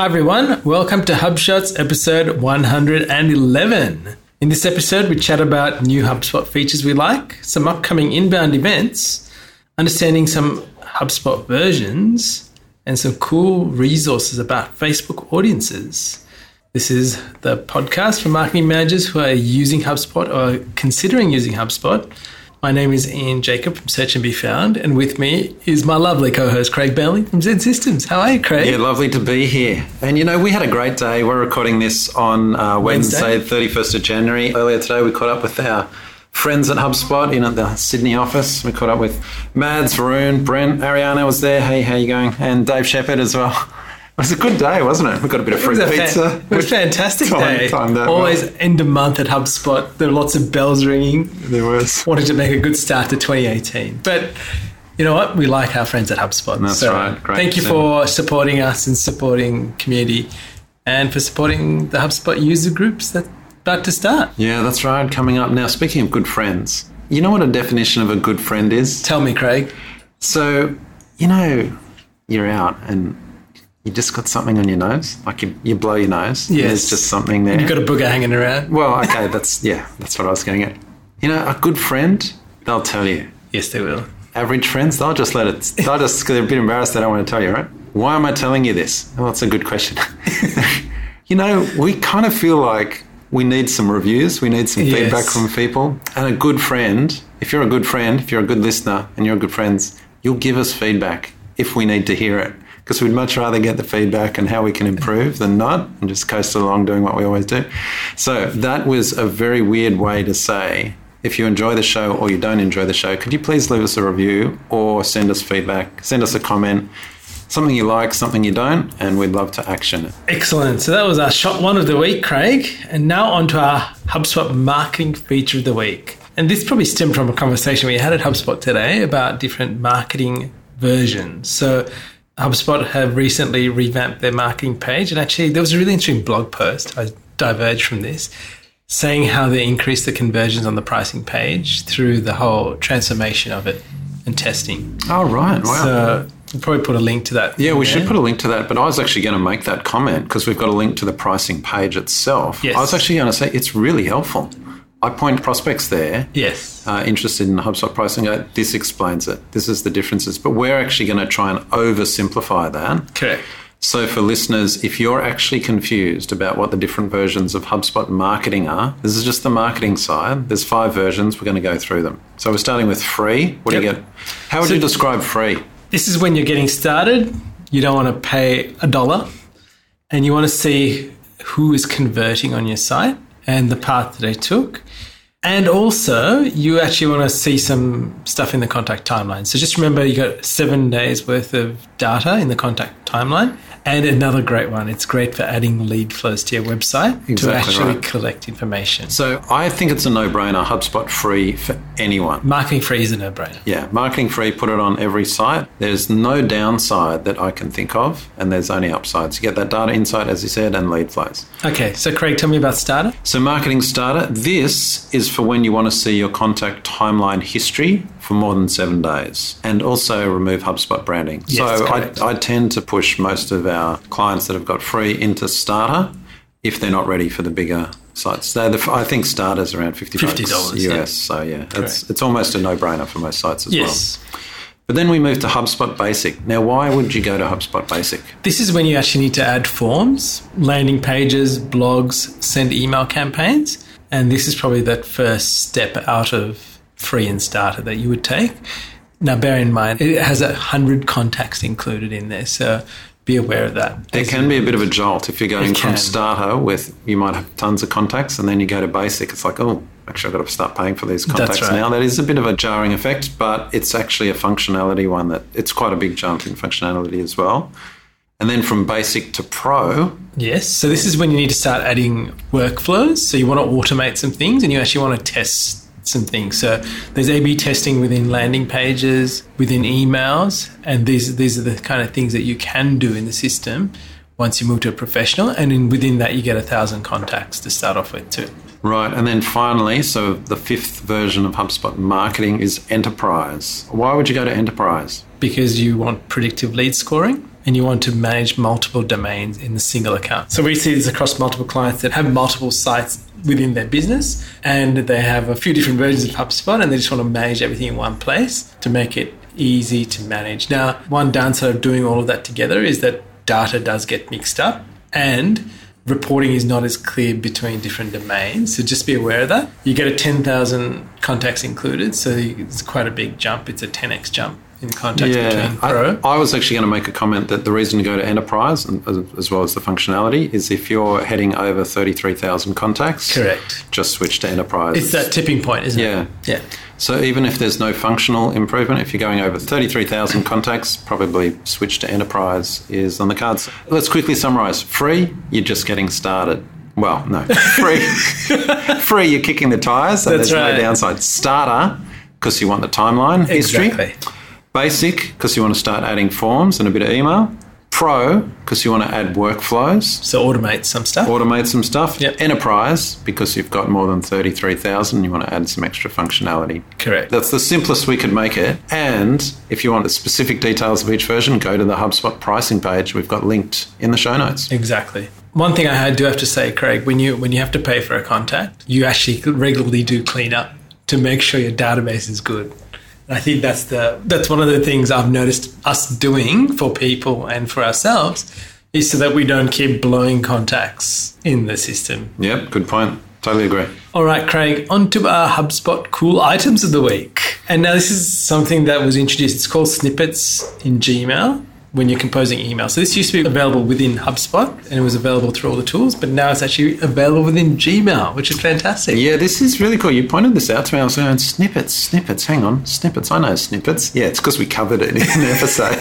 Hi, everyone. Welcome to HubShots episode 111. In this episode, we chat about new HubSpot features we like, some upcoming inbound events, understanding some HubSpot versions, and some cool resources about Facebook audiences. This is the podcast for marketing managers who are using HubSpot or considering using HubSpot. My name is Ian Jacob from Search and Be Found, and with me is my lovely co-host Craig Bailey from XEN Systems. How are you, Craig? Yeah, lovely to be here. And you know, we had a great day. We're recording this on uh, Wednesday, Wednesday, 31st of January. Earlier today, we caught up with our friends at HubSpot in at the Sydney office. We caught up with Mads, Varun, Brent, Ariana was there. Hey, how you going? And Dave Shepard as well. It was a good day, wasn't it? We got a bit of free it pizza. Fa- it was a fantastic time, day. Time Always end of month at HubSpot. There were lots of bells ringing. There was. Wanted to make a good start to 2018. But you know what? We like our friends at HubSpot. That's so right. Great thank you for supporting us and supporting community and for supporting the HubSpot user groups that about to start. Yeah, that's right. Coming up now. Speaking of good friends, you know what a definition of a good friend is? Tell me, Craig. So, you know, you're out and you just got something on your nose, like you, you blow your nose. Yes. There's just something there. You've got a booger hanging around. Well, okay, that's yeah, that's what I was getting at. You know, a good friend, they'll tell you. Yes, they will. Average friends, they'll just let it. They'll just they're a bit embarrassed. They don't want to tell you, right? Why am I telling you this? Well, that's a good question. you know, we kind of feel like we need some reviews. We need some yes. feedback from people. And a good friend, if you're a good friend, if you're a good listener, and you're good friends, you'll give us feedback if we need to hear it because we'd much rather get the feedback and how we can improve than not and just coast along doing what we always do. So that was a very weird way to say if you enjoy the show or you don't enjoy the show, could you please leave us a review or send us feedback, send us a comment, something you like, something you don't, and we'd love to action it. Excellent. So that was our shot one of the week, Craig. And now on to our HubSpot marketing feature of the week. And this probably stemmed from a conversation we had at HubSpot today about different marketing versions. So HubSpot have recently revamped their marketing page. And actually, there was a really interesting blog post. I diverged from this, saying how they increased the conversions on the pricing page through the whole transformation of it and testing. Oh, right. Wow. So we'll probably put a link to that. Yeah, we there. should put a link to that. But I was actually going to make that comment because we've got a link to the pricing page itself. Yes. I was actually going to say it's really helpful. I point prospects there. Yes. Uh, interested in HubSpot pricing. Uh, this explains it. This is the differences. But we're actually going to try and oversimplify that. Correct. So, for listeners, if you're actually confused about what the different versions of HubSpot marketing are, this is just the marketing side. There's five versions. We're going to go through them. So, we're starting with free. What yep. do you get? How would so you describe free? This is when you're getting started. You don't want to pay a dollar and you want to see who is converting on your site and the path that they took. And also, you actually want to see some stuff in the contact timeline. So just remember, you got seven days worth of data in the contact timeline. And another great one, it's great for adding lead flows to your website exactly to actually right. collect information. So I think it's a no brainer, HubSpot free for anyone. Marketing free is a no brainer. Yeah, marketing free, put it on every site. There's no downside that I can think of, and there's only upsides. You get that data insight, as you said, and lead flows. Okay, so Craig, tell me about Starter. So, Marketing Starter, this is for when you want to see your contact timeline history for more than seven days and also remove HubSpot branding. Yes, so I, I, tend to push most of our clients that have got free into Starter if they're not ready for the bigger sites. The, I think Starter's around 50 $50 US. Yeah. So yeah, it's, it's almost a no brainer for most sites as yes. well. But then we move to HubSpot Basic. Now, why would you go to HubSpot Basic? This is when you actually need to add forms, landing pages, blogs, send email campaigns. And this is probably that first step out of free and starter that you would take. Now, bear in mind, it has a hundred contacts included in there, so be aware of that. There can be a bit of a jolt if you're going from starter with you might have tons of contacts, and then you go to basic. It's like, oh, actually, I've got to start paying for these contacts right. now. That is a bit of a jarring effect, but it's actually a functionality one that it's quite a big jump in functionality as well. And then from basic to pro. Yes. So this is when you need to start adding workflows. So you want to automate some things and you actually want to test some things. So there's A/B testing within landing pages, within emails, and these these are the kind of things that you can do in the system once you move to a professional. And in, within that, you get a thousand contacts to start off with too. Right, and then finally, so the fifth version of HubSpot marketing is enterprise. Why would you go to enterprise? Because you want predictive lead scoring and you want to manage multiple domains in a single account. So we see this across multiple clients that have multiple sites within their business and they have a few different versions of HubSpot and they just want to manage everything in one place to make it easy to manage. Now, one downside of doing all of that together is that data does get mixed up and reporting is not as clear between different domains. So just be aware of that. You get a 10,000 contacts included, so it's quite a big jump. It's a 10x jump in between Pro. I, I was actually going to make a comment that the reason to go to enterprise, and, as, as well as the functionality, is if you're heading over 33,000 contacts, Correct. just switch to enterprise. It's that tipping point, isn't Yeah. it? Yeah. Yeah. So even if there's no functional improvement, if you're going over 33,000 contacts, probably switch to enterprise is on the cards. Let's quickly summarize. Free, you're just getting started. Well, no. Free, free, you're kicking the tires, and That's there's right. no downside. Starter, because you want the timeline history. Basic, because you want to start adding forms and a bit of email. Pro, because you want to add workflows, So automate some stuff. automate some stuff. Yep. Enterprise, because you've got more than 33,000, you want to add some extra functionality. Correct. That's the simplest we could make it. And if you want the specific details of each version, go to the HubSpot pricing page. We've got linked in the show notes. Exactly. One thing I do have to say, Craig, when you when you have to pay for a contact, you actually regularly do clean up to make sure your database is good. And I think that's the that's one of the things I've noticed us doing for people and for ourselves is so that we don't keep blowing contacts in the system. Yep, good point. Totally agree. All right, Craig, on to our HubSpot cool items of the week. And now this is something that was introduced. It's called snippets in Gmail when you're composing email. So this used to be available within HubSpot and it was available through all the tools, but now it's actually available within Gmail, which is fantastic. Yeah, this is really cool. You pointed this out to me. I was going, snippets, snippets, hang on, snippets. I know snippets. Yeah, it's because we covered it in an episode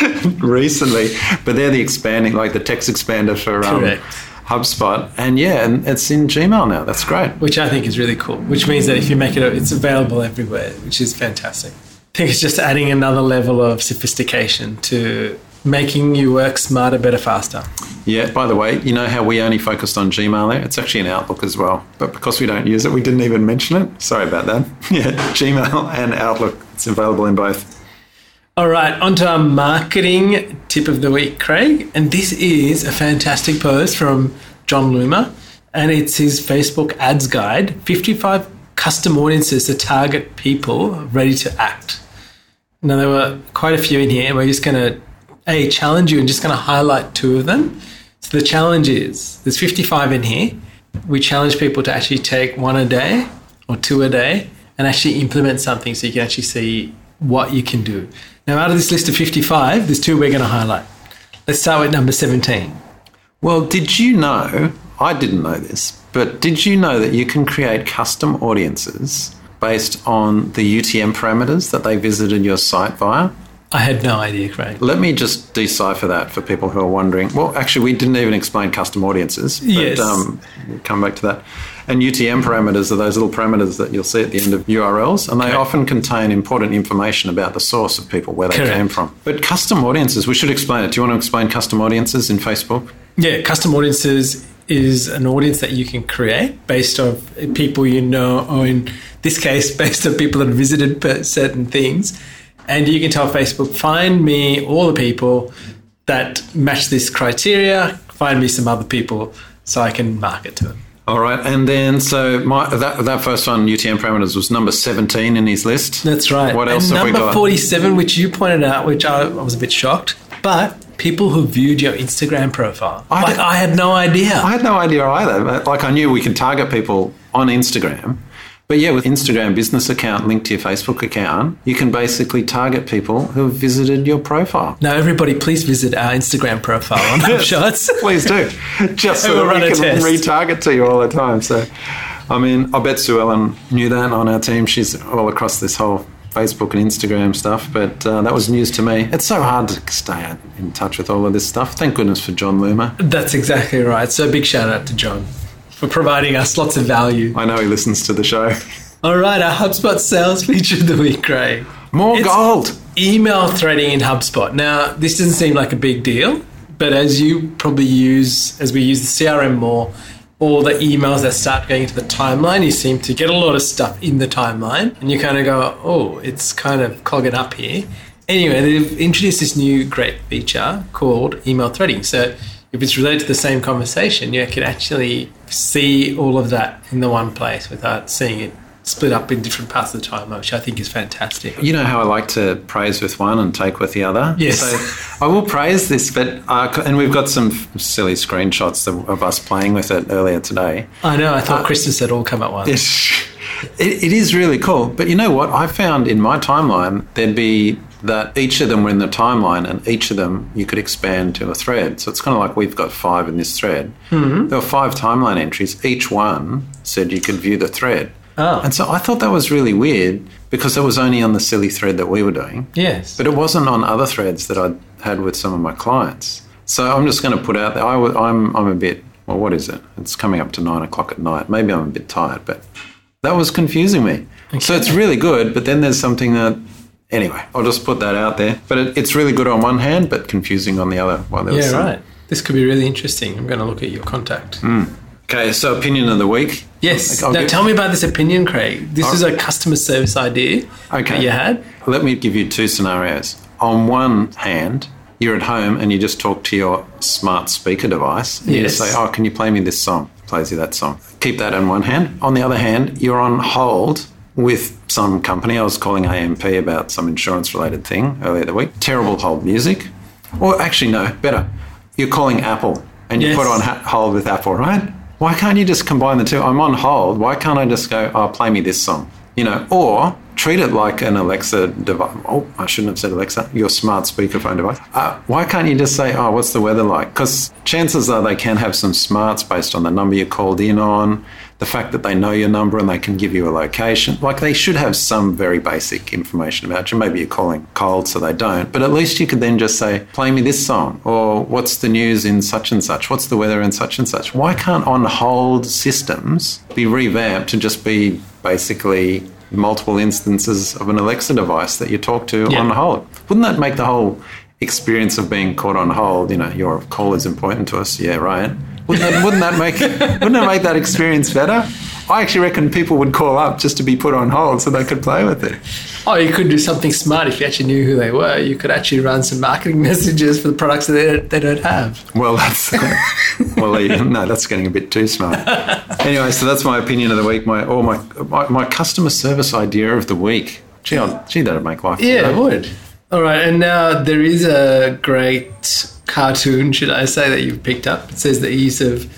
recently. But they're the expanding, like the text expander for um, Correct. HubSpot. And yeah, and it's in Gmail now. That's great. Which I think is really cool, which means that if you make it, it's available everywhere, which is fantastic. I think it's just adding another level of sophistication to making you work smarter, better, faster. Yeah, by the way, you know how we only focused on Gmail there? It's actually in Outlook as well. But because we don't use it, we didn't even mention it. Sorry about that. Yeah, Gmail and Outlook. It's available in both. All right, on to our marketing tip of the week, Craig. And this is a fantastic post from Jon Loomer, and it's his Facebook ads guide 55 custom audiences to target people ready to act. Now, there were quite a few in here. and We're just going to, A, challenge you and just going to highlight two of them. So the challenge is there's 55 in here. We challenge people to actually take one a day or two a day and actually implement something so you can actually see what you can do. Now, out of this list of 55, there's two we're going to highlight. Let's start with number 17. Well, did you know? I didn't know this, but did you know that you can create custom audiences based on the UTM parameters that they visited your site via? I had no idea, Craig. Let me just decipher that for people who are wondering. Well, actually, we didn't even explain custom audiences. But, Yes. Um, we'll come back to that. And UTM parameters are those little parameters that you'll see at the end of URLs, and they Okay. often contain important information about the source of people, where they Correct. came from. But custom audiences, we should explain it. Do you want to explain custom audiences in Facebook? Yeah, custom audiences is an audience that you can create based on people you know, or in this case, based on people that visited certain things. And you can tell Facebook, find me all the people that match this criteria, find me some other people so I can market to them. All right, and then so my that that first one, UTM parameters, was number seventeen in his list. That's right. What else and have we got? number 47, which you pointed out, which I, I was a bit shocked, but people who viewed your Instagram profile. I like, I had no idea. I had no idea either. Like I knew we could target people on Instagram. But yeah, with Instagram business account linked to your Facebook account, you can basically target people who have visited your profile. now, everybody, please visit our Instagram profile on HubShots. Please do. Just so We'll that we can test. retarget to you all the time. So, I mean, I bet Sue Ellen knew that on our team. She's all across this whole Facebook and Instagram stuff, but uh, that was news to me. It's so hard to stay in touch with all of this stuff. Thank goodness for Jon Loomer. That's exactly right. So, big shout out to Jon for providing us lots of value. I know he listens to the show. All right, our HubSpot sales feature of the week, Craig. More It's- gold. Email threading in HubSpot. Now, this doesn't seem like a big deal, but as you probably use, as we use the CRM more, all the emails that start going into the timeline, you seem to get a lot of stuff in the timeline, and you kind of go, oh, it's kind of clogging up here. Anyway, they've introduced this new great feature called email threading. So if it's related to the same conversation, you can actually see all of that in the one place without seeing it split up in different parts of the timeline, which I think is fantastic. You know how I like to praise with one and take with the other? Yes. So I will praise this, but, uh, and we've got some silly screenshots of, us playing with it earlier today. I know, I thought Christmas had all come at once. It, it is really cool. But you know what? I found in my timeline, there'd be that each of them were in the timeline and each of them you could expand to a thread. So it's kind of like we've got five in this thread. Mm-hmm. There were five timeline entries. Each one said you could view the thread. Oh. And so I thought that was really weird because it was only on the silly thread that we were doing. Yes. But it wasn't on other threads that I had with some of my clients. So I'm just going to put out there. I, w- I'm, I'm a bit, well, what is it? It's coming up to nine o'clock at night. Maybe I'm a bit tired, but that was confusing me. So it's really good, but then there's something that, anyway, I'll just put that out there. But it, it's really good on one hand, but confusing on the other. While there was yeah, some- right. This could be really interesting. I'm going to look at your contact. Hmm. Okay, so opinion of the week. Yes. I'll now give- tell me about this opinion, Craig. This is a customer service idea Okay. that you had. Let me give you two scenarios. On one hand, you're at home and you just talk to your smart speaker device. And You just Yes. say, Oh, can you play me this song? Plays you that song. Keep that in one hand. On the other hand, you're on hold with some company. I was calling AMP about some insurance related thing earlier the week. Terrible hold music. Or actually, no, better. You're calling Apple and you Yes. put on ha- hold with Apple, right? Why can't you just combine the two? I'm on hold. Why can't I just go, oh, play me this song? You know, or treat it like an Alexa device. Oh, I shouldn't have said Alexa, your smart speakerphone device. Uh, why can't you just say, oh, what's the weather like? Because chances are they can have some smarts based on the number you called in on, the fact that they know your number and they can give you a location. Like they should have some very basic information about you. Maybe you're calling cold, so they don't. But at least you could then just say, play me this song, or what's the news in such and such? What's the weather in such and such? Why can't on hold systems be revamped to just be basically multiple instances of an Alexa device that you talk to Yeah. on hold? Wouldn't that make the whole experience of being caught on hold, you know, your call is important to us, yeah, right? Wouldn't that, wouldn't that make wouldn't that make that experience better? I actually reckon people would call up just to be put on hold so they could play with it. Oh, you could do something smart if you actually knew who they were. You could actually run some marketing messages for the products that they, they don't have. Well, that's well, no, that's getting a bit too smart. Anyway, so that's my opinion of the week. My or my my, my customer service idea of the week. Gee, I'll, gee, that'd make life. Yeah, better. it would. All right, and now there is a great cartoon, should I say, that you've picked up. It says the ease of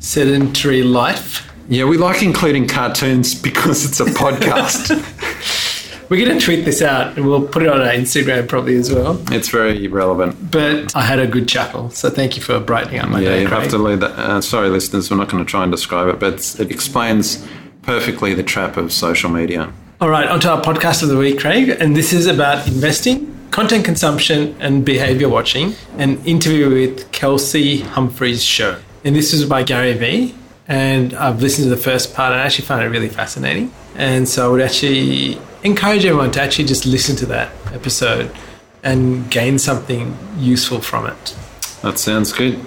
sedentary life. Yeah, we like including cartoons because it's a podcast. We're going to tweet this out and we'll put it on our Instagram probably as well. it's very relevant. But I had a good chuckle, so thank you for brightening up my Yeah, day. you have to leave that. Uh, sorry, listeners, we're not going to try and describe it, but it explains perfectly the trap of social media. All right, onto our podcast of the week, Craig. And this is about investing, content consumption, and behavior watching. An interview with Kelsey Humphreys' show. And this is by Gary Vee. And I've listened to the first part and I actually found it really fascinating. And so I would actually encourage everyone to actually just listen to that episode and gain something useful from it. That sounds good.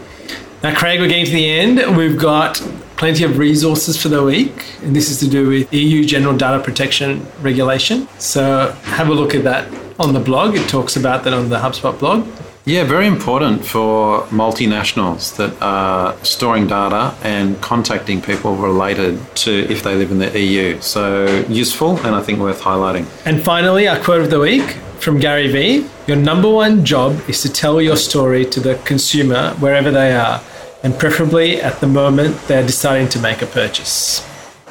Now, Craig, we're getting to the end. We've got plenty of resources for the week, and this is to do with EU General Data Protection Regulation. So, have a look at that on the blog. It talks about that on the HubSpot blog. Yeah, very important for multinationals that are storing data and contacting people related to if they live in the EU. So useful and I think worth highlighting. And finally, our quote of the week from Gary Vee Your number one job is to tell your story to the consumer wherever they are, and preferably at the moment they're deciding to make a purchase.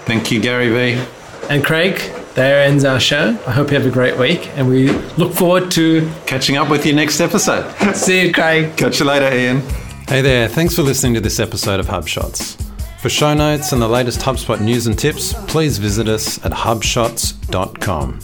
Thank you, Gary Vee. And Craig, there ends our show. I hope you have a great week, and we look forward to Catching up with you next episode. see you, Craig. Catch you later, Ian. Hey there, thanks for listening to this episode of HubShots. For show notes and the latest HubSpot news and tips, please visit us at hubshots.com.